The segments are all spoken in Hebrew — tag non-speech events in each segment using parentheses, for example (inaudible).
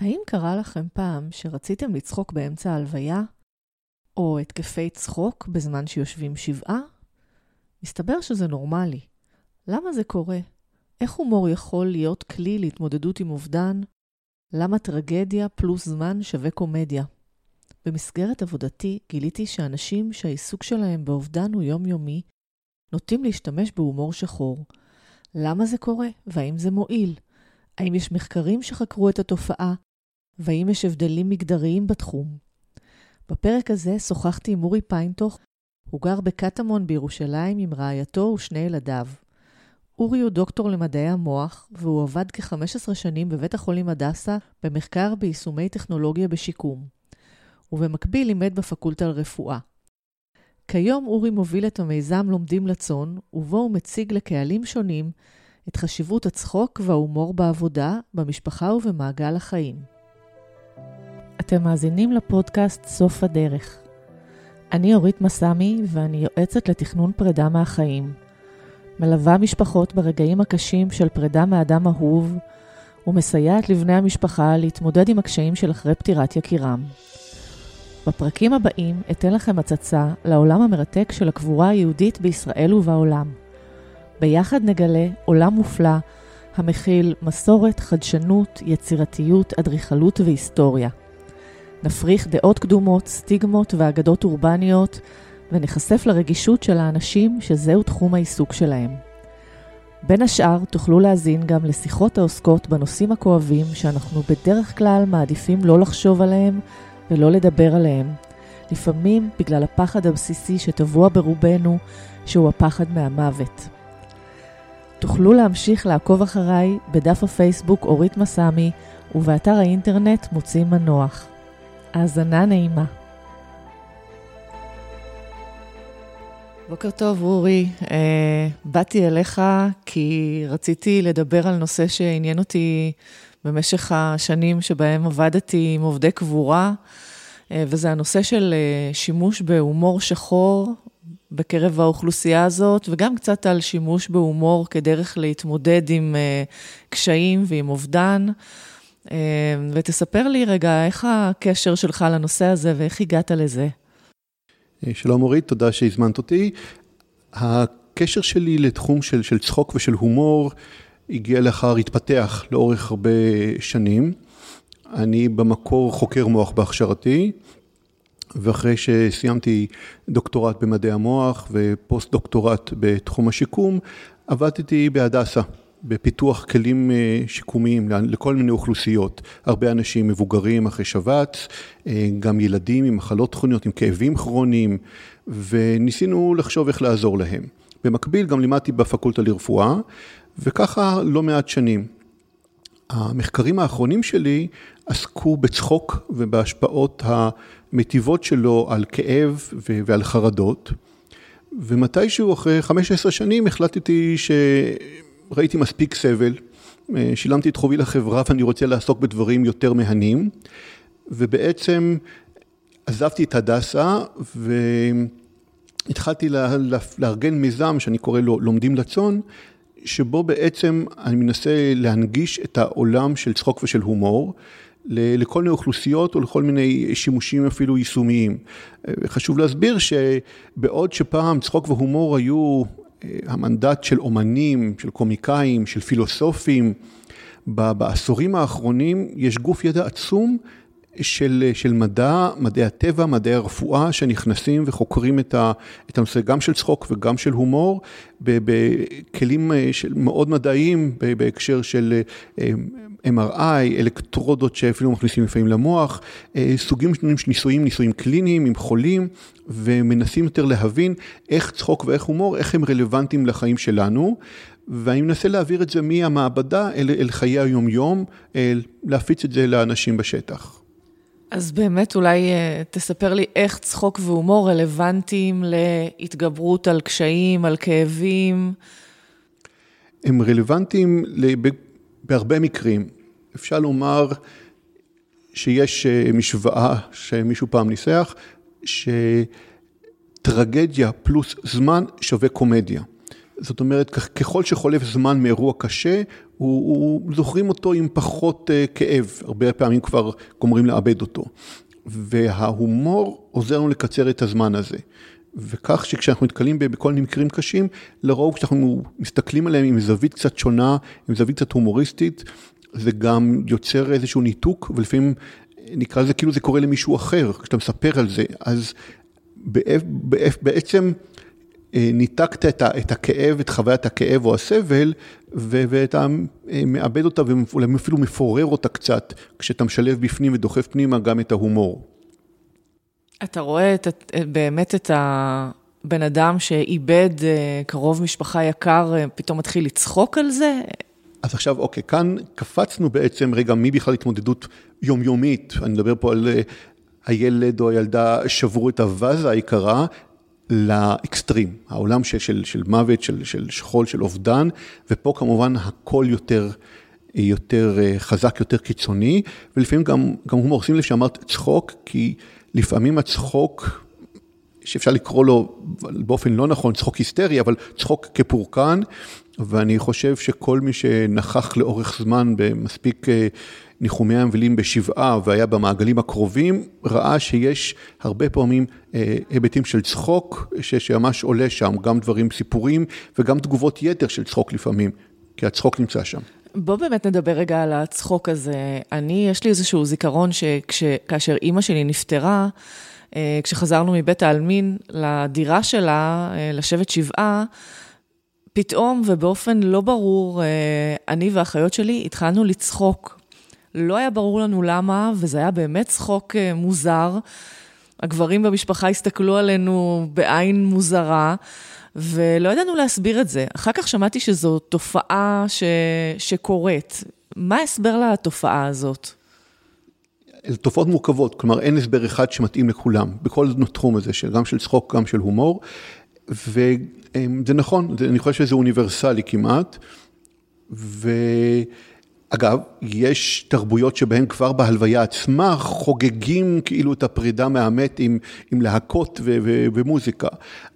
האם קרה לכם פעם שרציתם לצחוק באמצע ההלוויה? או התקפי צחוק בזמן שיושבים שבעה? מסתבר שזה נורמלי. למה זה קורה? איך הומור יכול להיות כלי להתמודדות עם אובדן? למה טרגדיה פלוס זמן שווה קומדיה? במסגרת עבודתי גיליתי שאנשים שהעיסוק שלהם באובדן הוא יומיומי, נוטים להשתמש בהומור שחור. למה זה קורה? והאם זה מועיל? האם יש מחקרים שחקרו את התופעה? והאם יש הבדלים מגדריים בתחום? בפרק הזה שוחחתי עם אורי פיינטוך, הוא גר בקטמון בירושלים עם רעייתו ושני ילדיו. אורי הוא דוקטור למדעי המוח, והוא עבד כ-15 שנים בבית החולים הדסה במחקר ביישומי טכנולוגיה בשיקום. ובמקביל לימד בפקולטה לרפואה. כיום אורי מוביל את המיזם לומדים לצון, ובו הוא מציג לקהלים שונים את חשיבות הצחוק וההומור בעבודה, במשפחה ובמעגל החיים. אתם מאזינים לפודקאסט סוף הדרך. אני אורית מסמי ואני יועצת לתכנון פרידה מהחיים. מלווה משפחות ברגעים הקשים של פרידה מאדם אהוב, ומסייעת לבני המשפחה להתמודד עם הקשיים של אחרי פטירת יקירם. בפרקים הבאים אתן לכם הצצה לעולם המרתק של הקבורה היהודית בישראל ובעולם. ביחד נגלה עולם מופלא המכיל מסורת, חדשנות, יצירתיות, אדריכלות והיסטוריה. נפריך דעות קדומות, סטיגמות ואגדות אורבניות, ונחשף לרגישות של האנשים שזהו תחום העיסוק שלהם. בין השאר, תוכלו להאזין גם לשיחות העוסקות בנושאים הכואבים שאנחנו בדרך כלל מעדיפים לא לחשוב עליהם ולא לדבר עליהם. לפעמים בגלל הפחד הבסיסי שטבוע ברובנו, שהוא הפחד מהמוות. תוכלו להמשיך לעקוב אחריי בדף הפייסבוק אורית מסמי ובאתר האינטרנט מוצאים מנוח. האזנה נעימה. בוקר טוב, אורי. אה, באתי אליך כי רציתי לדבר על נושא שעניין אותי במשך השנים שבהם עבדתי עם עובדי קבורה, אה, וזה הנושא של אה, שימוש בהומור שחור בקרב האוכלוסייה הזאת, וגם קצת על שימוש בהומור כדרך להתמודד עם אה, קשיים ועם אובדן. אה, ותספר לי רגע, איך הקשר שלך לנושא הזה ואיך הגעת לזה? אה, שלום אורית, תודה שהזמנת אותי. הקשר שלי לתחום של, של צחוק ושל הומור הגיע לאחר, התפתח לאורך הרבה שנים. אני במקור חוקר מוח בהכשרתי, ואחרי שסיימתי דוקטורט במדעי המוח ופוסט דוקטורט בתחום השיקום, עבדתי בהדסה, בפיתוח כלים אה, שיקומיים לכל מיני אוכלוסיות. הרבה אנשים מבוגרים אחרי שבץ, אה, גם ילדים עם מחלות כרוניות, עם כאבים כרוניים, וניסינו לחשוב איך לעזור להם. במקביל גם לימדתי בפקולטה לרפואה, וככה לא מעט שנים. המחקרים האחרונים שלי עסקו בצחוק ובהשפעות המטיבות שלו על כאב ועל חרדות. ומתישהו אחרי 15 שנים החלטתי שראיתי מספיק סבל, שילמתי את חובי לחברה ואני רוצה לעסוק בדברים יותר מהנים, ובעצם עזבתי את הדסה והתחלתי לארגן מיזם שאני קורא לו לומדים לצון, שבו בעצם אני מנסה להנגיש את העולם של צחוק ושל הומור. לכל מיני אוכלוסיות או לכל מיני שימושים אפילו יישומיים. חשוב להסביר שבעוד שפעם צחוק והומור היו אה, המנדט של אומנים, של קומיקאים, של פילוסופים, בעשורים האחרונים יש גוף ידע עצום של, של מדע, מדעי הטבע, מדעי הרפואה, שנכנסים וחוקרים את, ה, את הנושא גם של צחוק וגם של הומור, בכלים אה, של, מאוד מדעיים בהקשר של אה, MRI, אלקטרודות שאפילו מכניסים לפעמים למוח, אה, סוגים שונים של ניסויים, ניסויים קליניים עם חולים, ומנסים יותר להבין איך צחוק ואיך הומור, איך הם רלוונטיים לחיים שלנו. ואני מנסה להעביר את זה מהמעבדה אל, אל חיי היומיום, אל, להפיץ את זה לאנשים בשטח. אז באמת אולי אה, תספר לי איך צחוק והומור רלוונטיים להתגברות על קשיים, על כאבים. הם רלוונטיים בהרבה מקרים. אפשר לומר שיש אה, משוואה שמישהו פעם ניסח, שטרגדיה פלוס זמן שווה קומדיה. זאת אומרת, ככל שחולף זמן מאירוע קשה, הוא, הוא, זוכרים אותו עם פחות uh, כאב, הרבה פעמים כבר גומרים לאבד אותו. וההומור עוזר לנו לקצר את הזמן הזה. וכך שכשאנחנו נתקלים בכל מיני מקרים קשים, לרוב כשאנחנו מסתכלים עליהם עם זווית קצת שונה, עם זווית קצת הומוריסטית, זה גם יוצר איזשהו ניתוק, ולפעמים נקרא לזה כאילו זה קורה למישהו אחר, כשאתה מספר על זה, אז בעצם אה, ניתקת את, הכאב, את חוויית הכאב או הסבל, ואתה אה, מאבד אותה ואולי אפילו מפורר אותה קצת, כשאתה משלב בפנים ודוחף פנימה גם את ההומור. אתה רואה את, באמת את הבן אדם שאיבד אה, קרוב משפחה יקר, פתאום מתחיל לצחוק על זה? אז עכשיו, אוקיי, כאן קפצנו בעצם רגע מבכלל התמודדות יומיומית, אני מדבר פה על הילד או הילדה שברו את הווזה היקרה, לאקסטרים, העולם של, של, של מוות, של, של שכול, של אובדן, ופה כמובן הכל יותר, יותר אה, חזק, יותר קיצוני, ולפעמים גם, גם הומור, שים לב שאמרת צחוק, כי לפעמים הצחוק, שאפשר לקרוא לו באופן לא נכון צחוק היסטרי, אבל צחוק כפורקן, ואני חושב שכל מי שנכח לאורך זמן במספיק אה, ניחומי האבלים בשבעה והיה במעגלים הקרובים, ראה שיש הרבה פעמים אה, היבטים של צחוק, שממש עולה שם, גם דברים, סיפורים, וגם תגובות יתר של צחוק לפעמים, כי הצחוק נמצא שם. בוא באמת נדבר רגע על הצחוק הזה. אני, יש לי איזשהו זיכרון שכאשר אימא שלי נפטרה, אה, כשחזרנו מבית העלמין לדירה שלה, אה, לשבת שבעה, פתאום ובאופן לא ברור, אני והאחיות שלי התחלנו לצחוק. לא היה ברור לנו למה, וזה היה באמת צחוק אה, מוזר. הגברים במשפחה הסתכלו עלינו בעין מוזרה, ולא ידענו להסביר את זה. אחר כך שמעתי שזו תופעה ש... שקורית. מה ההסבר לתופעה הזאת? אלה תופעות מורכבות, כלומר אין הסבר אחד שמתאים לכולם, בכל תחום הזה, גם של צחוק, גם של הומור, וזה נכון, אני חושב שזה אוניברסלי כמעט, ו... אגב, יש תרבויות שבהן כבר בהלוויה עצמה חוגגים כאילו את הפרידה מהמת עם, עם להקות ו, ו, ומוזיקה.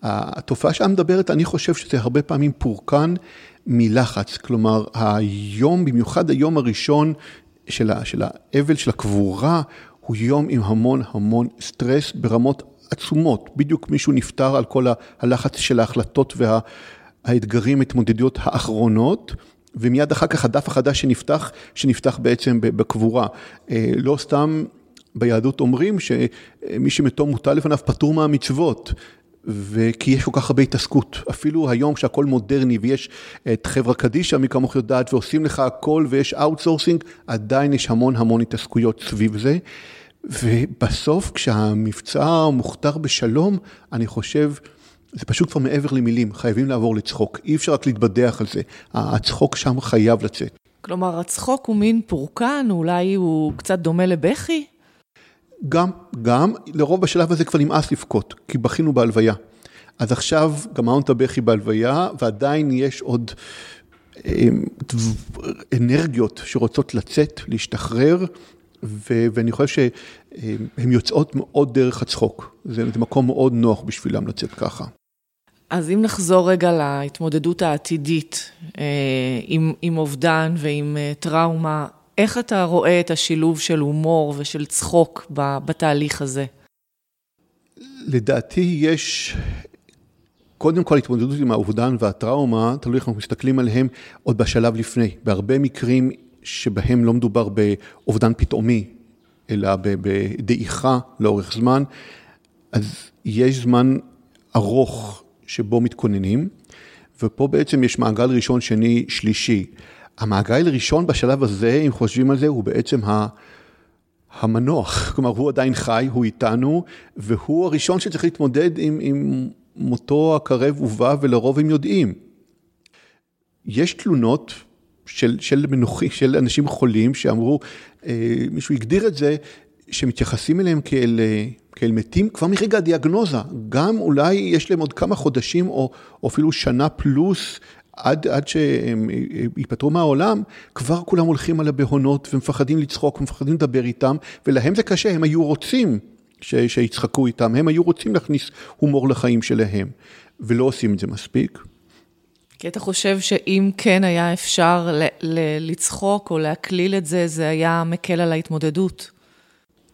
התופעה שאת מדברת, אני חושב שזה הרבה פעמים פורקן מלחץ. כלומר, היום, במיוחד היום הראשון של, ה, של האבל, של הקבורה, הוא יום עם המון המון סטרס ברמות עצומות. בדיוק מישהו נפטר על כל הלחץ של ההחלטות והאתגרים, התמודדויות האחרונות. ומיד אחר כך הדף החדש שנפתח, שנפתח בעצם בקבורה. אה, לא סתם ביהדות אומרים שמי שמתו מוטל לפניו פטור מהמצוות. וכי יש כל כך הרבה התעסקות, אפילו היום כשהכל מודרני ויש את חברה קדישא, מי כמוך יודעת, ועושים לך הכל ויש outsourcing, עדיין יש המון המון התעסקויות סביב זה. ובסוף כשהמבצע מוכתר בשלום, אני חושב זה פשוט כבר מעבר למילים, חייבים לעבור לצחוק, אי אפשר רק להתבדח על זה, הצחוק שם חייב לצאת. כלומר, הצחוק הוא מין פורקן, אולי הוא קצת דומה לבכי? גם, גם, לרוב בשלב הזה כבר נמאס לבכות, כי בכינו בהלוויה. אז עכשיו גמרנו את הבכי בהלוויה, ועדיין יש עוד אמ, אנרגיות שרוצות לצאת, להשתחרר, ו- ואני חושב שהן יוצאות מאוד דרך הצחוק. זה, זה מקום מאוד נוח בשבילם לצאת ככה. אז אם נחזור רגע להתמודדות העתידית אה, עם, עם אובדן ועם אה, טראומה, איך אתה רואה את השילוב של הומור ושל צחוק בתהליך הזה? לדעתי יש, קודם כל התמודדות עם האובדן והטראומה, תלוי איך אנחנו מסתכלים עליהם עוד בשלב לפני. בהרבה מקרים שבהם לא מדובר באובדן פתאומי, אלא בדעיכה לאורך זמן, אז יש זמן ארוך שבו מתכוננים, ופה בעצם יש מעגל ראשון, שני, שלישי. המעגל הראשון בשלב הזה, אם חושבים על זה, הוא בעצם ה... המנוח, (laughs) כלומר הוא עדיין חי, הוא איתנו, והוא הראשון שצריך להתמודד עם, עם מותו הקרב ובא, ולרוב הם יודעים. יש תלונות של, של מנוחים, של אנשים חולים שאמרו, אה, מישהו הגדיר את זה, שמתייחסים אליהם כאל אה, כאל מתים כבר מרגע הדיאגנוזה, גם אולי יש להם עוד כמה חודשים או, או אפילו שנה פלוס עד, עד שהם ייפטרו מהעולם, כבר כולם הולכים על הבהונות ומפחדים לצחוק ומפחדים לדבר איתם, ולהם זה קשה, הם היו רוצים ש, שיצחקו איתם, הם היו רוצים להכניס הומור לחיים שלהם, ולא עושים את זה מספיק. כי אתה חושב שאם כן היה אפשר ל- ל- לצחוק או להקליל את זה, זה היה מקל על ההתמודדות.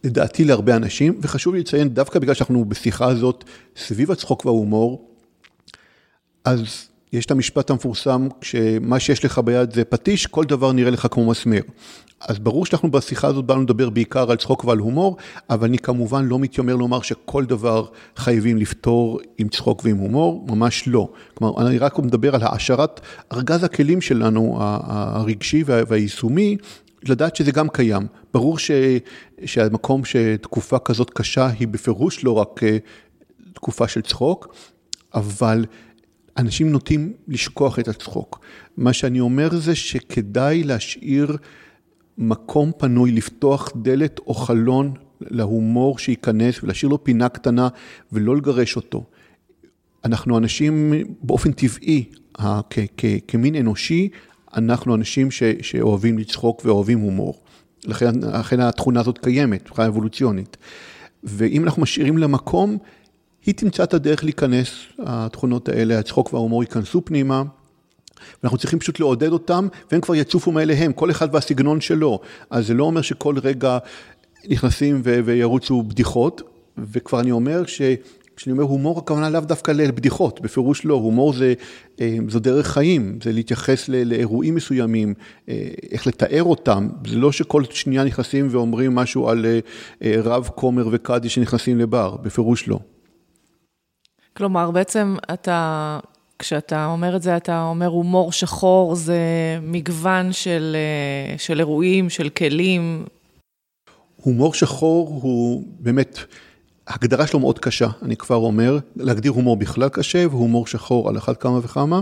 לדעתי להרבה אנשים, וחשוב לי לציין, דווקא בגלל שאנחנו בשיחה הזאת סביב הצחוק וההומור, אז יש את המשפט המפורסם, כשמה שיש לך ביד זה פטיש, כל דבר נראה לך כמו מסמר. אז ברור שאנחנו בשיחה הזאת באנו לדבר בעיקר על צחוק ועל הומור, אבל אני כמובן לא מתיימר לומר שכל דבר חייבים לפתור עם צחוק ועם הומור, ממש לא. כלומר, אני רק מדבר על העשרת ארגז הכלים שלנו, הרגשי והיישומי, לדעת שזה גם קיים. ברור ש, שהמקום שתקופה כזאת קשה היא בפירוש לא רק אה, תקופה של צחוק, אבל אנשים נוטים לשכוח את הצחוק. מה שאני אומר זה שכדאי להשאיר מקום פנוי, לפתוח דלת או חלון להומור שייכנס ולהשאיר לו פינה קטנה ולא לגרש אותו. אנחנו אנשים באופן טבעי, כמין אנושי, אנחנו אנשים ש, שאוהבים לצחוק ואוהבים הומור. לכן, לכן התכונה הזאת קיימת, מבחינה אבולוציונית. ואם אנחנו משאירים לה מקום, היא תמצא את הדרך להיכנס, התכונות האלה, הצחוק וההומור ייכנסו פנימה. ואנחנו צריכים פשוט לעודד אותם, והם כבר יצופו מאליהם, כל אחד והסגנון שלו. אז זה לא אומר שכל רגע נכנסים וירוצו בדיחות, וכבר אני אומר ש... כשאני אומר הומור, הכוונה לאו דווקא לבדיחות, בפירוש לא, הומור זה, אה, זו דרך חיים, זה להתייחס לאירועים מסוימים, אה, איך לתאר אותם, זה לא שכל שנייה נכנסים ואומרים משהו על אה, רב כומר וקאדי שנכנסים לבר, בפירוש לא. כלומר, בעצם אתה, כשאתה אומר את זה, אתה אומר הומור שחור, זה מגוון של, של אירועים, של כלים. הומור שחור הוא באמת... ההגדרה שלו מאוד קשה, אני כבר אומר, להגדיר הומור בכלל קשה והומור שחור על אחת כמה וכמה.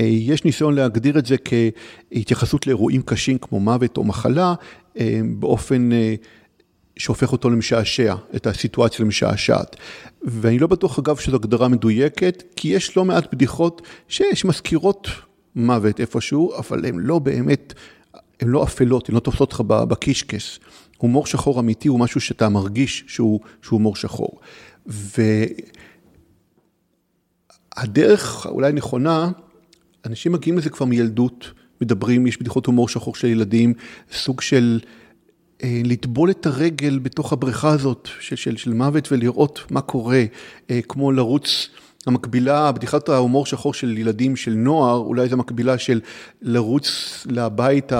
אה, יש ניסיון להגדיר את זה כהתייחסות לאירועים קשים כמו מוות או מחלה, אה, באופן אה, שהופך אותו למשעשע, את הסיטואציה למשעשעת. ואני לא בטוח אגב שזו הגדרה מדויקת, כי יש לא מעט בדיחות שמזכירות מוות איפשהו, אבל הן לא באמת, הן לא אפלות, הן לא תופסות לך בקישקס. הומור שחור אמיתי הוא משהו שאתה מרגיש שהוא, הומור שחור. והדרך אולי נכונה, אנשים מגיעים לזה כבר מילדות, מדברים, יש בדיחות הומור שחור של ילדים, סוג של אה, לטבול את הרגל בתוך הבריכה הזאת של, של, של מוות ולראות מה קורה, אה, כמו לרוץ המקבילה, בדיחת ההומור שחור של ילדים, של נוער, אולי זו מקבילה של לרוץ לבית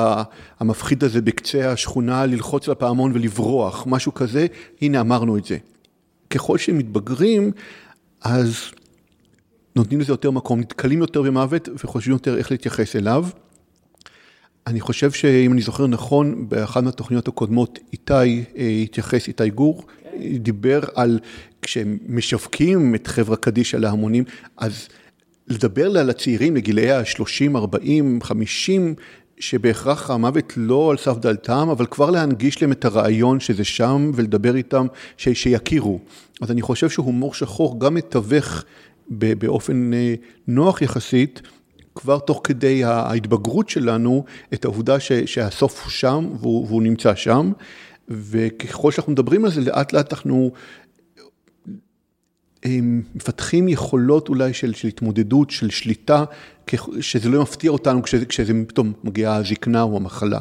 המפחיד הזה בקצה השכונה, ללחוץ על הפעמון ולברוח, משהו כזה, הנה אמרנו את זה. ככל שהם מתבגרים, אז נותנים לזה יותר מקום, נתקלים יותר במוות וחושבים יותר איך להתייחס אליו. אני חושב שאם אני זוכר נכון, באחת מהתוכניות הקודמות, איתי אה, התייחס, איתי גור, דיבר על כשהם משווקים את חברה קדישא להמונים, אז לדבר על הצעירים לגילאי ה-30, 40, 50, שבהכרח המוות לא על סף דלתם, אבל כבר להנגיש להם את הרעיון שזה שם ולדבר איתם, ש- שיכירו. אז אני חושב שהומור שחור גם מתווך באופן אה, נוח יחסית, כבר תוך כדי ההתבגרות שלנו, את העובדה ש- שהסוף הוא שם והוא, והוא נמצא שם. וככל שאנחנו מדברים על זה, לאט לאט אנחנו מפתחים יכולות אולי של, של התמודדות, של שליטה, שזה לא מפתיע אותנו כשזה, כשזה פתאום מגיעה הזקנה או המחלה.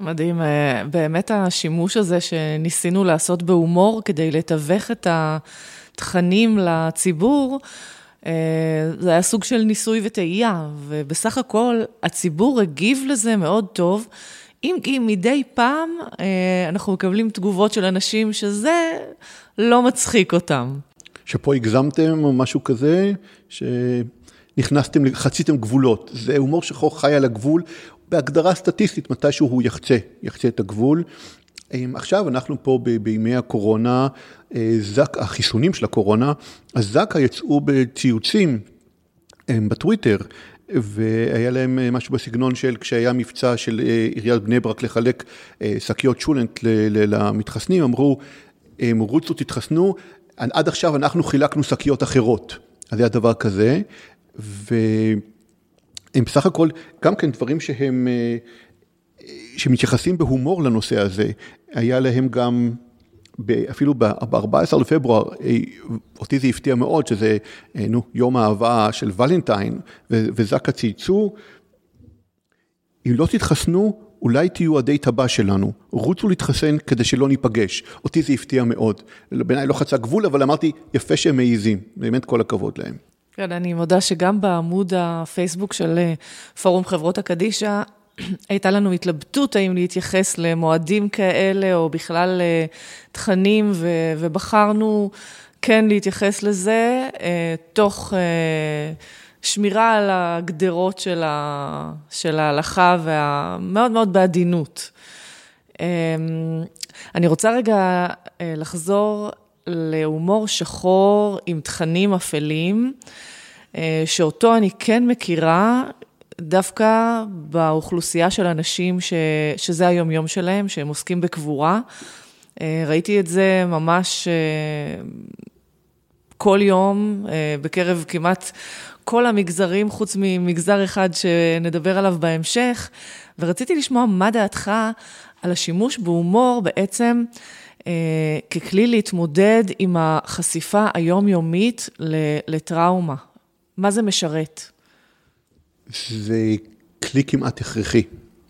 מדהים, אה, באמת השימוש הזה שניסינו לעשות בהומור כדי לתווך את התכנים לציבור, זה היה סוג של ניסוי וטעייה, ובסך הכל הציבור הגיב לזה מאוד טוב. אם כי מדי פעם אה, אנחנו מקבלים תגובות של אנשים שזה לא מצחיק אותם. שפה הגזמתם או משהו כזה, שנכנסתם, חציתם גבולות. זה הומור שחור חי על הגבול, בהגדרה סטטיסטית, מתישהו הוא יחצה, יחצה את הגבול. עכשיו אנחנו פה בימי הקורונה, אה, זק, החיסונים של הקורונה, אז זק"א יצאו בציוצים בטוויטר, והיה להם אה, משהו בסגנון של כשהיה מבצע של אה, עיריית בני ברק לחלק שקיות שולנט למתחסנים, אמרו, רוצו תתחסנו, עד עכשיו אנחנו חילקנו שקיות אחרות, אז היה דבר כזה, והם בסך הכל גם כן דברים שהם, שמתייחסים בהומור לנושא הזה, היה להם גם אפילו ב-14 לפברואר, אותי זה הפתיע מאוד, שזה, נו, יום האהבה של ולנטיין, וזק"א צייצו, אם לא תתחסנו, אולי תהיו הדייט הבא שלנו, רוצו להתחסן כדי שלא ניפגש. אותי זה הפתיע מאוד. בעיניי לא חצה גבול, אבל אמרתי, יפה שהם מעיזים, באמת כל הכבוד להם. כן, אני מודה שגם בעמוד הפייסבוק של אה, פורום חברות הקדישא, הייתה לנו התלבטות האם להתייחס למועדים כאלה, או בכלל אה, תכנים, ובחרנו כן להתייחס לזה, אה, תוך... שמירה על הגדרות של, ה, של ההלכה, ומאוד מאוד בעדינות. אמ, אני רוצה רגע אה, לחזור להומור שחור עם תכנים אפלים, אה, שאותו אני כן מכירה דווקא באוכלוסייה של אנשים ש, שזה היומיום שלהם, שהם עוסקים בקבורה. אה, ראיתי את זה ממש כל יום בקרב כמעט כל המגזרים, חוץ ממגזר אחד שנדבר עליו בהמשך, ורציתי לשמוע מה דעתך על השימוש בהומור בעצם אה, ככלי להתמודד עם החשיפה היומיומית לטראומה. מה זה משרת? זה כלי כמעט הכרחי,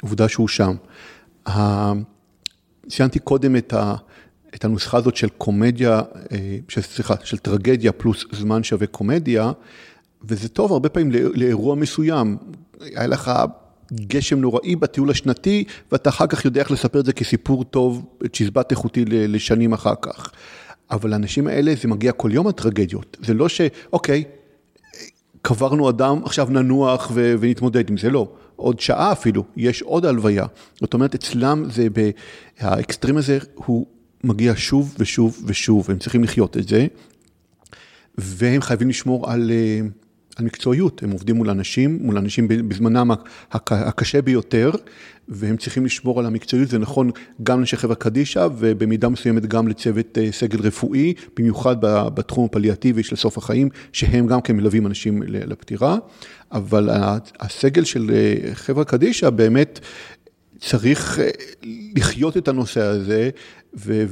עובדה שהוא שם. ציינתי קודם את, ה, את הנוסחה הזאת של קומדיה, אה, סליחה, של טרגדיה פלוס זמן שווה קומדיה. וזה טוב הרבה פעמים לאירוע מסוים. היה לך גשם נוראי בטיול השנתי, ואתה אחר כך יודע איך לספר את זה כסיפור טוב, צ'יזבט איכותי לשנים אחר כך. אבל לאנשים האלה זה מגיע כל יום הטרגדיות. זה לא שאוקיי, קברנו אדם, עכשיו ננוח ו- ונתמודד עם זה, לא. עוד שעה אפילו, יש עוד הלוויה. זאת אומרת, אצלם זה, האקסטרים הזה הוא מגיע שוב ושוב ושוב, הם צריכים לחיות את זה, והם חייבים לשמור על... על מקצועיות, הם עובדים מול אנשים, מול אנשים בזמנם הקשה ביותר, והם צריכים לשמור על המקצועיות, זה נכון גם לאנשי חברה קדישא, ובמידה מסוימת גם לצוות אה, סגל רפואי, במיוחד בתחום הפליאטיבי של סוף החיים, שהם גם כן מלווים אנשים לפטירה, אבל הסגל של אה, חברה קדישא באמת צריך אה, לחיות את הנושא הזה, ו...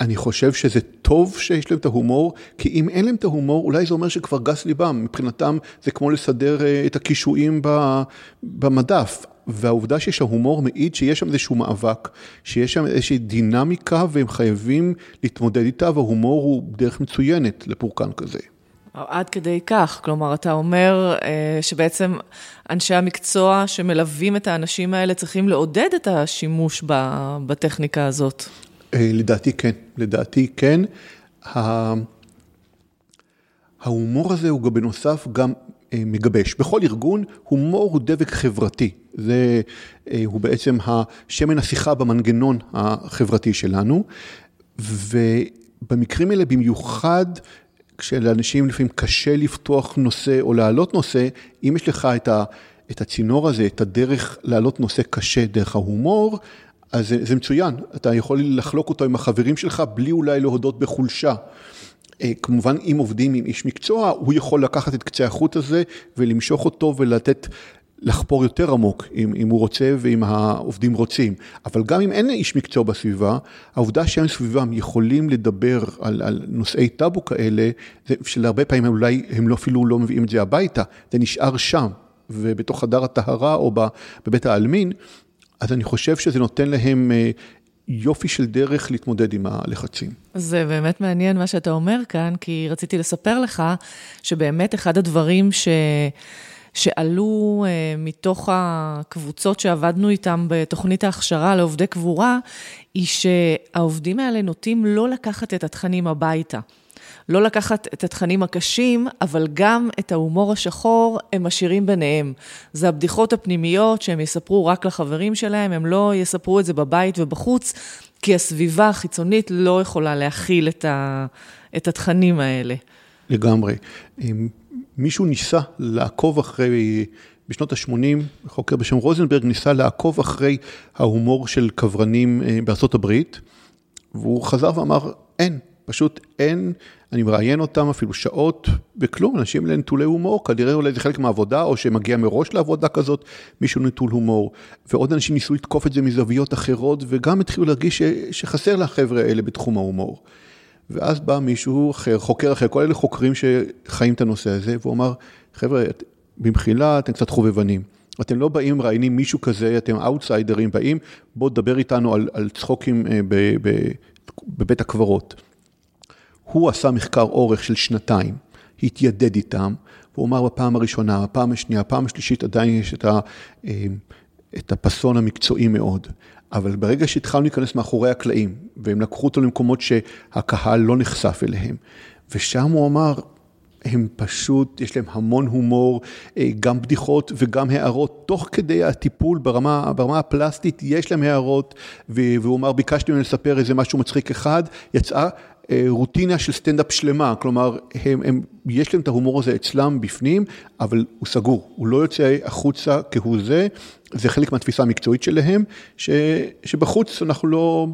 אני חושב שזה טוב שיש להם את ההומור, כי אם אין להם את ההומור, אולי זה אומר שכבר גס ליבם. מבחינתם זה כמו לסדר אה, את הקישואים במדף. והעובדה שיש ההומור מעיד שיש שם איזשהו מאבק, שיש שם איזושהי דינמיקה והם חייבים להתמודד איתה, וההומור הוא דרך מצוינת לפורקן כזה. עד כדי כך, כלומר, אתה אומר אה, שבעצם אנשי המקצוע שמלווים את האנשים האלה צריכים לעודד את השימוש בטכניקה הזאת. אה, לדעתי כן, לדעתי כן. ההומור הזה הוא בנוסף גם אה, מגבש. בכל ארגון הומור הוא דבק חברתי. זה, אה, הוא בעצם השמן השיחה במנגנון החברתי שלנו. ובמקרים האלה במיוחד, כשלאנשים לפעמים קשה לפתוח נושא או להעלות נושא, אם יש לך את, ה, את הצינור הזה, את הדרך להעלות נושא קשה דרך ההומור, אז זה, זה מצוין, אתה יכול לחלוק אותו עם החברים שלך בלי אולי להודות בחולשה. אה, כמובן, אם עובדים עם איש מקצוע, הוא יכול לקחת את קצה החוט הזה ולמשוך אותו ולתת, לחפור יותר עמוק, אם, אם הוא רוצה ואם העובדים רוצים. אבל גם אם אין איש מקצוע בסביבה, העובדה שהם סביבם יכולים לדבר על, על נושאי טאבו כאלה, שלהרבה פעמים אולי הם לא, אפילו לא מביאים את זה הביתה, זה נשאר שם. ובתוך חדר הטהרה או בבית העלמין, אז אני חושב שזה נותן להם אה, יופי של דרך להתמודד עם הלחצים. זה באמת מעניין מה שאתה אומר כאן, כי רציתי לספר לך שבאמת אחד הדברים ש... שעלו uh, מתוך הקבוצות שעבדנו איתם בתוכנית ההכשרה לעובדי קבורה, היא שהעובדים האלה נוטים לא לקחת את התכנים הביתה. לא לקחת את התכנים הקשים, אבל גם את ההומור השחור הם משאירים ביניהם. זה הבדיחות הפנימיות שהם יספרו רק לחברים שלהם, הם לא יספרו את זה בבית ובחוץ, כי הסביבה החיצונית לא יכולה להכיל את, ה, את התכנים האלה. לגמרי. מישהו ניסה לעקוב אחרי, בשנות ה-80, חוקר בשם רוזנברג ניסה לעקוב אחרי ההומור של קברנים אה, הברית, והוא חזר ואמר, אין, פשוט אין, אני מראיין אותם אפילו שעות וכלום, אנשים לנטולי הומור, כנראה אולי זה חלק מהעבודה, או שמגיע מראש לעבודה כזאת, מישהו נטול הומור. ועוד אנשים ניסו לתקוף את זה מזוויות אחרות, וגם התחילו להרגיש ש, שחסר לחבר'ה האלה בתחום ההומור. ואז בא מישהו אחר, חוקר אחר, כל אלה חוקרים שחיים את הנושא הזה, והוא אמר, חבר'ה, במחילה אתם קצת חובבנים. אתם לא באים, מראיינים מישהו כזה, אתם אאוטסיידרים, באים, בואו תדבר איתנו על, על צחוקים אה, ב, ב, בבית הקברות. הוא עשה מחקר אורך של שנתיים, התיידד איתם, והוא אמר בפעם הראשונה, בפעם השנייה, בפעם השלישית עדיין יש את, ה, אה, את הפסון המקצועי מאוד. אבל ברגע שהתחלנו להיכנס מאחורי הקלעים, והם לקחו אותו למקומות שהקהל לא נחשף אליהם, ושם הוא אמר, הם פשוט, יש להם המון הומור, אה, גם בדיחות וגם הערות, תוך כדי הטיפול ברמה, ברמה הפלסטית, יש להם הערות, והוא אמר, ביקשתי ממנו לספר איזה משהו מצחיק אחד, יצאה אה, רוטינה של סטנדאפ שלמה, כלומר, הם, הם, יש להם את ההומור הזה אצלם בפנים, אבל הוא סגור, הוא לא יוצא החוצה כהוא זה, זה חלק מהתפיסה המקצועית שלהם, ש, שבחוץ אנחנו לא...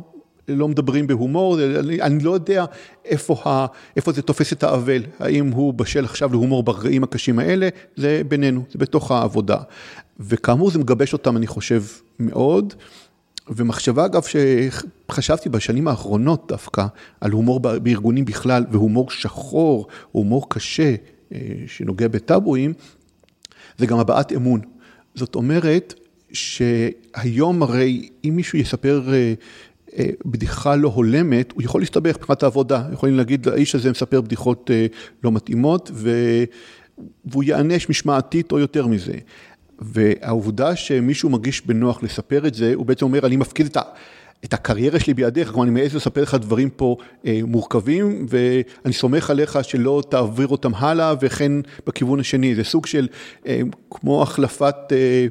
לא מדברים בהומור, אני, אני לא יודע איפה, ה, איפה זה תופס את האבל, האם הוא בשל עכשיו להומור ברגעים הקשים האלה, זה בינינו, זה בתוך העבודה. וכאמור זה מגבש אותם, אני חושב, מאוד. ומחשבה אגב שחשבתי בשנים האחרונות דווקא על הומור בארגונים בכלל והומור שחור, הומור קשה אה, שנוגע בטאבואים, זה גם הבעת אמון. זאת אומרת שהיום הרי אם מישהו יספר אה, אה, בדיחה לא הולמת, הוא יכול להסתבך מבחינת העבודה, יכולים להגיד האיש הזה מספר בדיחות לא מתאימות והוא ייענש משמעתית או יותר מזה. והעובדה שמישהו מרגיש בנוח לספר את זה, הוא בעצם אומר, אני מפקיד את ה... את הקריירה שלי בידיך, כלומר אני מעז לספר לך דברים פה אה, מורכבים ואני סומך עליך שלא תעביר אותם הלאה וכן בכיוון השני, זה סוג של אה, כמו החלפת אה,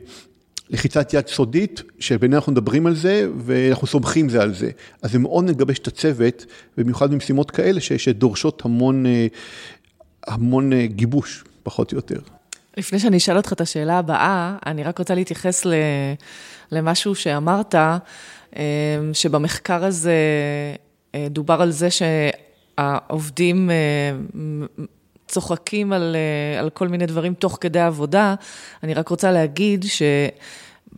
לחיצת יד סודית, שבינינו אנחנו מדברים על זה ואנחנו סומכים זה על זה. אז זה מאוד מגבש את הצוות, במיוחד במשימות כאלה שדורשות המון, אה, המון אה, גיבוש, פחות או יותר. לפני שאני אשאל אותך את השאלה הבאה, אני רק רוצה להתייחס למשהו שאמרת, אה, שבמחקר הזה אה, דובר על זה שהעובדים אה, צוחקים על, על כל מיני דברים תוך כדי עבודה. אני רק רוצה להגיד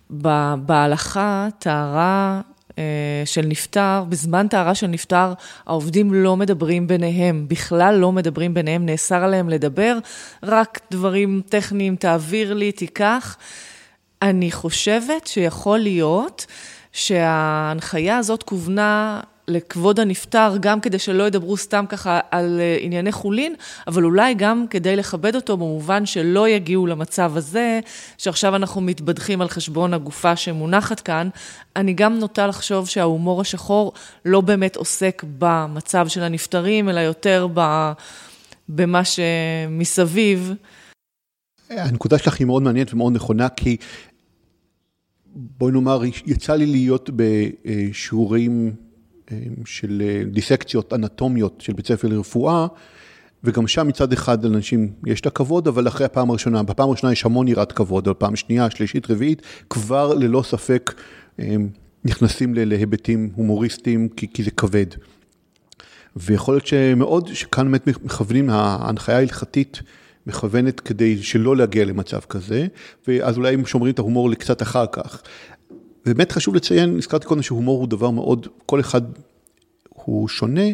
שבהלכה טהרה של נפטר, בזמן טהרה של נפטר, העובדים לא מדברים ביניהם, בכלל לא מדברים ביניהם, נאסר עליהם לדבר, רק דברים טכניים, תעביר לי, תיקח. אני חושבת שיכול להיות שההנחיה הזאת כוונה לכבוד הנפטר, גם כדי שלא ידברו סתם ככה על אה, ענייני חולין, אבל אולי גם כדי לכבד אותו במובן שלא יגיעו למצב הזה, שעכשיו אנחנו מתבדחים על חשבון הגופה שמונחת כאן. אני גם נוטה לחשוב שההומור השחור לא באמת עוסק במצב של הנפטרים, אלא יותר ב... במה שמסביב. הנקודה שלך היא מאוד מעניינת ומאוד נכונה, כי בואי נאמר, יצא לי להיות בשיעורים של אה, דיסקציות אנטומיות של בית ספר לרפואה, וגם שם מצד אחד לאנשים יש את הכבוד, אבל אחרי הפעם הראשונה, בפעם הראשונה יש המון יראת כבוד, אבל פעם שנייה, שלישית, רביעית, כבר ללא ספק נכנסים להיבטים הומוריסטיים, כי, כי זה כבד. ויכול להיות שמאוד, שכאן באמת מכוונים, ההנחיה ההלכתית מכוונת כדי שלא להגיע למצב כזה, ואז אולי הם שומרים את ההומור לקצת אחר כך. ובאמת חשוב לציין, הזכרתי קודם שהומור הוא דבר מאוד, כל אחד הוא שונה.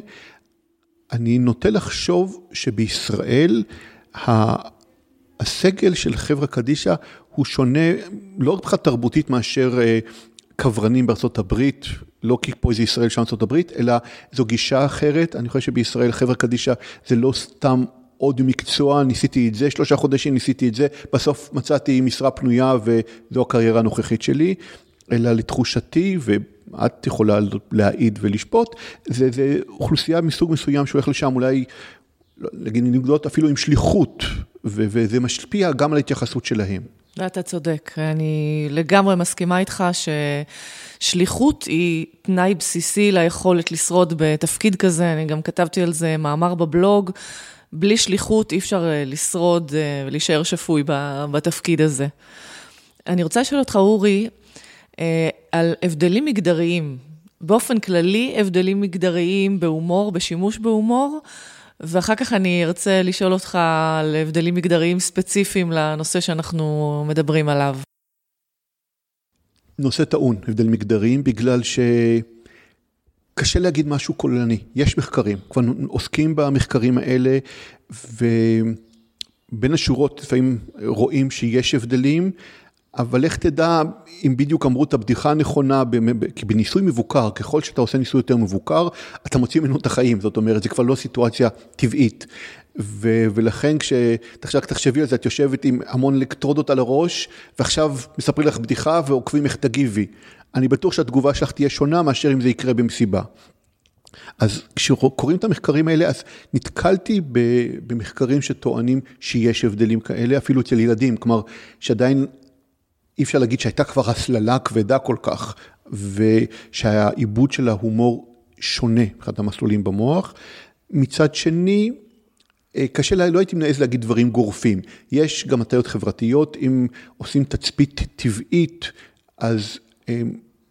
אני נוטה לחשוב שבישראל הסגל של חברה קדישא הוא שונה לא רק מבחינה תרבותית מאשר אה, קברנים בארצות הברית, לא כי פה זה ישראל שם ארצות הברית, אלא זו גישה אחרת. אני חושב שבישראל חברה קדישא זה לא סתם עוד מקצוע, ניסיתי את זה, שלושה חודשים ניסיתי את זה, בסוף מצאתי משרה פנויה וזו הקריירה הנוכחית שלי. אלא לתחושתי, ואת יכולה להעיד ולשפוט, זה, זה אוכלוסייה מסוג מסוים שהולך לשם אולי, נגיד נקודות אפילו עם שליחות, ו, וזה משפיע גם על ההתייחסות שלהם. אתה צודק, אני לגמרי מסכימה איתך ששליחות היא תנאי בסיסי ליכולת לשרוד בתפקיד כזה, אני גם כתבתי על זה מאמר בבלוג. בלי שליחות אי אפשר אה, לשרוד אה, ולהישאר שפוי בתפקיד הזה. אני רוצה לשאול אותך, אורי, על הבדלים מגדריים. באופן כללי, הבדלים מגדריים בהומור, בשימוש בהומור, ואחר כך אני ארצה לשאול אותך על הבדלים מגדריים ספציפיים לנושא שאנחנו מדברים עליו. נושא טעון, הבדלים מגדריים, בגלל שקשה להגיד משהו כוללני. יש מחקרים, כבר עוסקים במחקרים האלה, ובין השורות לפעמים רואים שיש הבדלים, אבל איך תדע אם בדיוק אמרו את הבדיחה הנכונה, כי בניסוי מבוקר, ככל שאתה עושה ניסוי יותר מבוקר, אתה מוציא ממנו את החיים, זאת אומרת, זה כבר לא סיטואציה טבעית. ו- ולכן כשעכשיו תחשבי על זה, את יושבת עם המון אלקטרודות על הראש, ועכשיו מספרים לך בדיחה ועוקבים איך תגיבי. אני בטוח שהתגובה שלך תהיה שונה מאשר אם זה יקרה במסיבה. אז כשקוראים את המחקרים האלה, אז נתקלתי במחקרים שטוענים שיש הבדלים כאלה, אפילו אצל ילדים, כלומר, שעדיין אי אפשר להגיד שהייתה כבר הסללה כבדה כל כך, ושהעיבוד של ההומור שונה מבחינת המסלולים במוח. מצד שני, אה, קשה, לה, לא הייתי מנעז להגיד דברים גורפים. יש גם הטיות חברתיות, אם עושים תצפית טבעית, אז אה,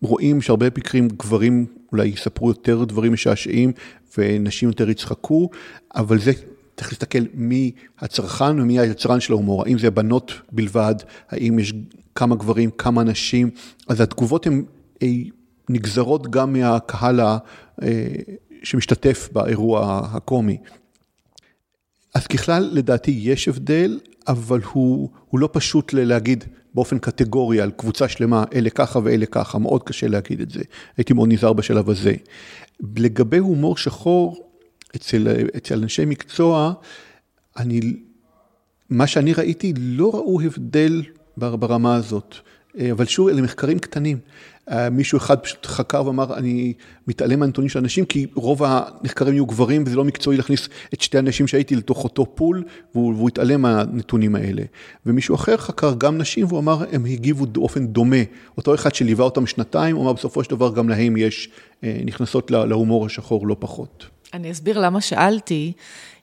רואים שהרבה מקרים גברים אולי יספרו יותר דברים משעשעים ונשים יותר יצחקו, אבל זה צריך להסתכל מי הצרכן ומי היצרן של ההומור, האם זה בנות בלבד, האם יש כמה גברים, כמה נשים, אז התגובות הן אה, נגזרות גם מהקהל אה, שמשתתף באירוע הקומי. אז ככלל, לדעתי יש הבדל, אבל הוא, הוא לא פשוט להגיד באופן קטגורי על קבוצה שלמה, אלה ככה ואלה ככה, מאוד קשה להגיד את זה. הייתי מאוד נזהר בשלב הזה. לגבי הומור שחור, אצל, אצל אנשי מקצוע, אני, מה שאני ראיתי, לא ראו הבדל ברמה הזאת. אה, אבל שוב, אלה מחקרים קטנים. אה, מישהו אחד פשוט חקר ואמר, אני מתעלם מהנתונים של אנשים, כי רוב הנחקרים יהיו גברים, וזה לא מקצועי להכניס את שתי הנשים שהייתי לתוך אותו פול, והוא, והוא התעלם מהנתונים האלה. ומישהו אחר חקר גם נשים, והוא אמר, הם הגיבו באופן דומה. אותו אחד שליווה אותם שנתיים, הוא אמר, בסופו של דבר גם להם יש, אה, נכנסות להומור השחור לא פחות. אני אסביר למה שאלתי.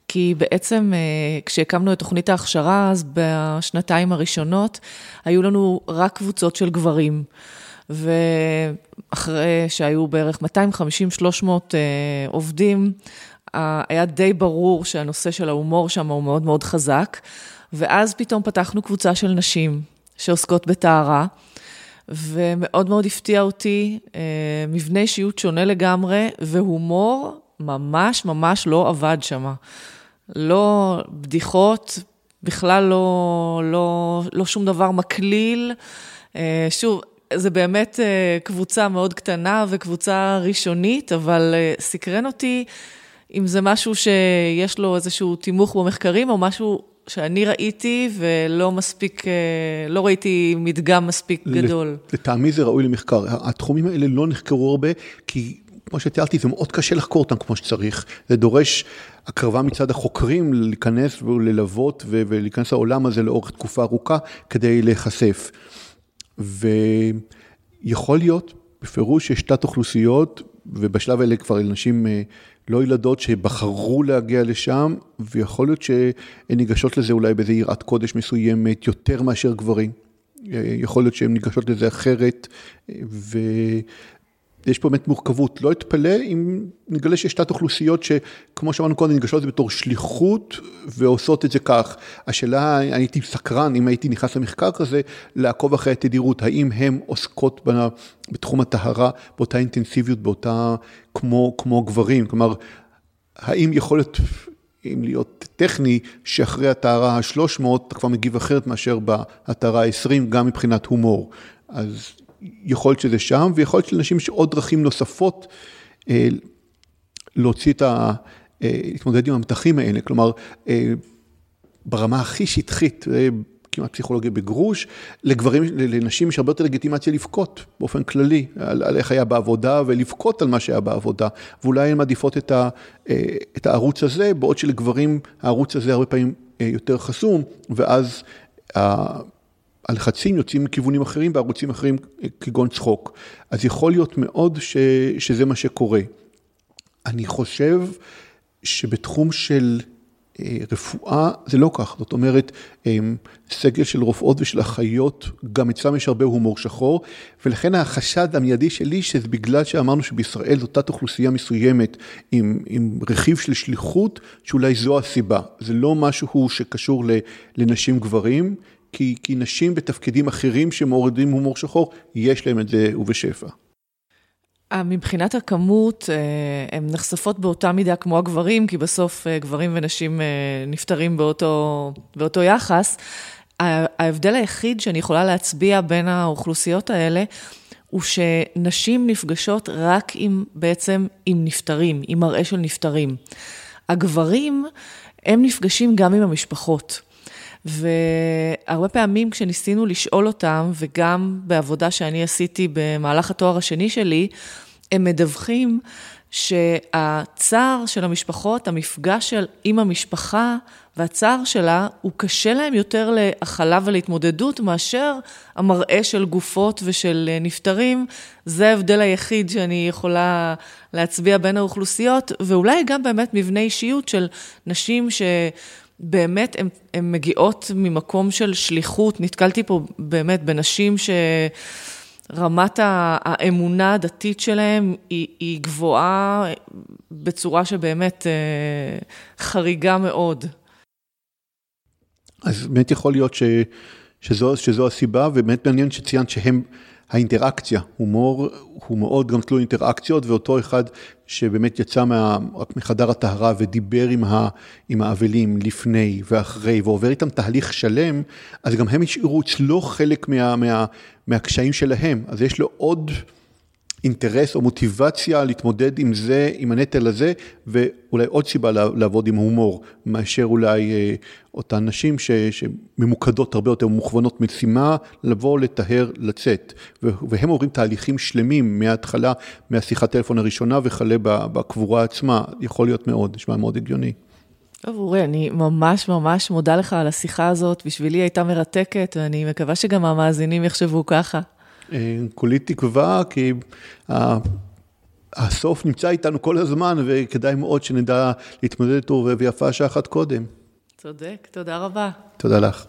כי בעצם אה, כשהקמנו את תוכנית ההכשרה, אז בשנתיים הראשונות היו לנו רק קבוצות של גברים. ואחרי שהיו בערך 250-300 אה, עובדים, היה די ברור שהנושא של ההומור שם הוא מאוד מאוד חזק. ואז פתאום פתחנו קבוצה של נשים שעוסקות בטהרה, ומאוד מאוד הפתיע אותי אה, מבנה אישיות שונה לגמרי, והומור ממש ממש לא עבד שם. לא בדיחות, בכלל לא, לא, לא שום דבר מקליל. אה, שוב, זה באמת אה, קבוצה מאוד קטנה וקבוצה ראשונית, אבל אה, סקרן אותי אם זה משהו שיש לו איזשהו תימוך במחקרים, או משהו שאני ראיתי ולא מספיק, לא ראיתי מדגם מספיק גדול. לטעמי זה ראוי למחקר. התחומים האלה לא נחקרו הרבה, כי כמו שתיארתי, זה מאוד קשה לחקור אותם כמו שצריך. זה דורש הקרבה מצד החוקרים להיכנס וללוות ולהיכנס לעולם הזה לאורך תקופה ארוכה כדי להיחשף. ויכול להיות, בפירוש יש תת אוכלוסיות, ובשלב האלה כבר אנשים אה, לא ילדות שבחרו להגיע לשם, ויכול להיות שהן ניגשות לזה אולי באיזה יראת קודש מסוימת יותר מאשר גברים. אה, יכול להיות שהן ניגשות לזה אחרת, אה, ו... יש פה באמת מורכבות, לא אתפלא אם נגלה שיש תת אוכלוסיות שכמו שאמרנו קודם, ניגשות לזה בתור שליחות ועושות את זה כך. השאלה, הייתי סקרן, אם הייתי נכנס למחקר כזה, לעקוב אחרי התדירות, האם הן עוסקות בתחום הטהרה באותה אינטנסיביות, באותה, כמו, כמו גברים, כלומר, האם יכול להיות, אם להיות טכני, שאחרי הטהרה ה-300 אתה כבר מגיב אחרת מאשר בהטהרה ה-20, גם מבחינת הומור. אז יכול להיות שזה שם, ויכול להיות שלאנשים יש עוד דרכים נוספות אה, להוציא את ה... אה, להתמודד עם המתחים האלה, כלומר, אה, ברמה הכי שטחית, כמעט פסיכולוגיה בגרוש, לגברים, לנשים יש הרבה יותר לגיטימציה לבכות באופן כללי, על, על איך היה בעבודה ולבכות על מה שהיה בעבודה, ואולי הן מעדיפות את, ה, את הערוץ הזה, בעוד שלגברים הערוץ הזה הרבה פעמים יותר חסום, ואז הלחצים יוצאים מכיוונים אחרים בערוצים אחרים כגון צחוק. אז יכול להיות מאוד ש, שזה מה שקורה. אני חושב שבתחום של רפואה זה לא כך, זאת אומרת, סגל של רופאות ושל אחיות, גם אצלם יש הרבה הומור שחור, ולכן החשד המיידי שלי שזה בגלל שאמרנו שבישראל זו תת אוכלוסייה מסוימת עם, עם רכיב של שליחות, שאולי זו הסיבה. זה לא משהו שקשור לנשים גברים, כי, כי נשים בתפקידים אחרים שמורידים הומור שחור, יש להם את זה ובשפע. אה, מבחינת הכמות, אה, הן נחשפות באותה מידה כמו הגברים, כי בסוף אה, גברים ונשים נפטרים באותו, באותו יחס. ההבדל היחיד שאני יכולה להצביע בין האוכלוסיות האלה, הוא שנשים נפגשות רק עם, בעצם עם נפטרים, עם מראה של נפטרים. הגברים, הם נפגשים גם עם המשפחות. והרבה פעמים כשניסינו לשאול אותם, וגם בעבודה שאני עשיתי במהלך התואר השני שלי, הם מדווחים שהצער של המשפחות, המפגש של, עם המשפחה והצער שלה, הוא קשה להם יותר להכלה ולהתמודדות מאשר המראה של גופות ושל נפטרים. זה ההבדל היחיד שאני יכולה להצביע בין האוכלוסיות, ואולי גם באמת מבנה אישיות של נשים ש... באמת, הן מגיעות ממקום של שליחות. נתקלתי פה באמת בנשים ש... רמת האמונה הדתית שלהם היא, היא גבוהה בצורה שבאמת אה, חריגה מאוד. אז באמת יכול להיות ש, שזו, שזו הסיבה, ובאמת מעניין שציינת שהם, האינטראקציה, הומור הוא מאוד גם תלוי אינטראקציות, ואותו אחד שבאמת יצא מה, רק מחדר הטהרה ודיבר עם, ה, עם האבלים לפני ואחרי, ועובר איתם תהליך שלם, אז גם הם השאירו אצלו חלק מה, מה, מהקשיים שלהם. אז יש לו עוד אינטרס או מוטיבציה להתמודד עם זה, עם הנטל הזה, ואולי עוד סיבה לעבוד עם הומור, מאשר אולי אה, אותן נשים ש, שממוקדות הרבה יותר, מוכוונות משימה, לבוא, לטהר, לצאת. והם עוברים תהליכים שלמים מההתחלה, מהשיחת טלפון הראשונה וכלה בקבורה עצמה, יכול להיות מאוד, נשמע מאוד הגיוני. טוב, אורי, אני ממש ממש מודה לך על השיחה הזאת, בשבילי הייתה מרתקת, ואני מקווה שגם המאזינים יחשבו ככה. אה, כולי תקווה, כי הסוף נמצא איתנו כל הזמן, וכדאי מאוד שנדע להתמודד איתו ויפה שעה אחת קודם. צודק, תודה רבה. תודה לך.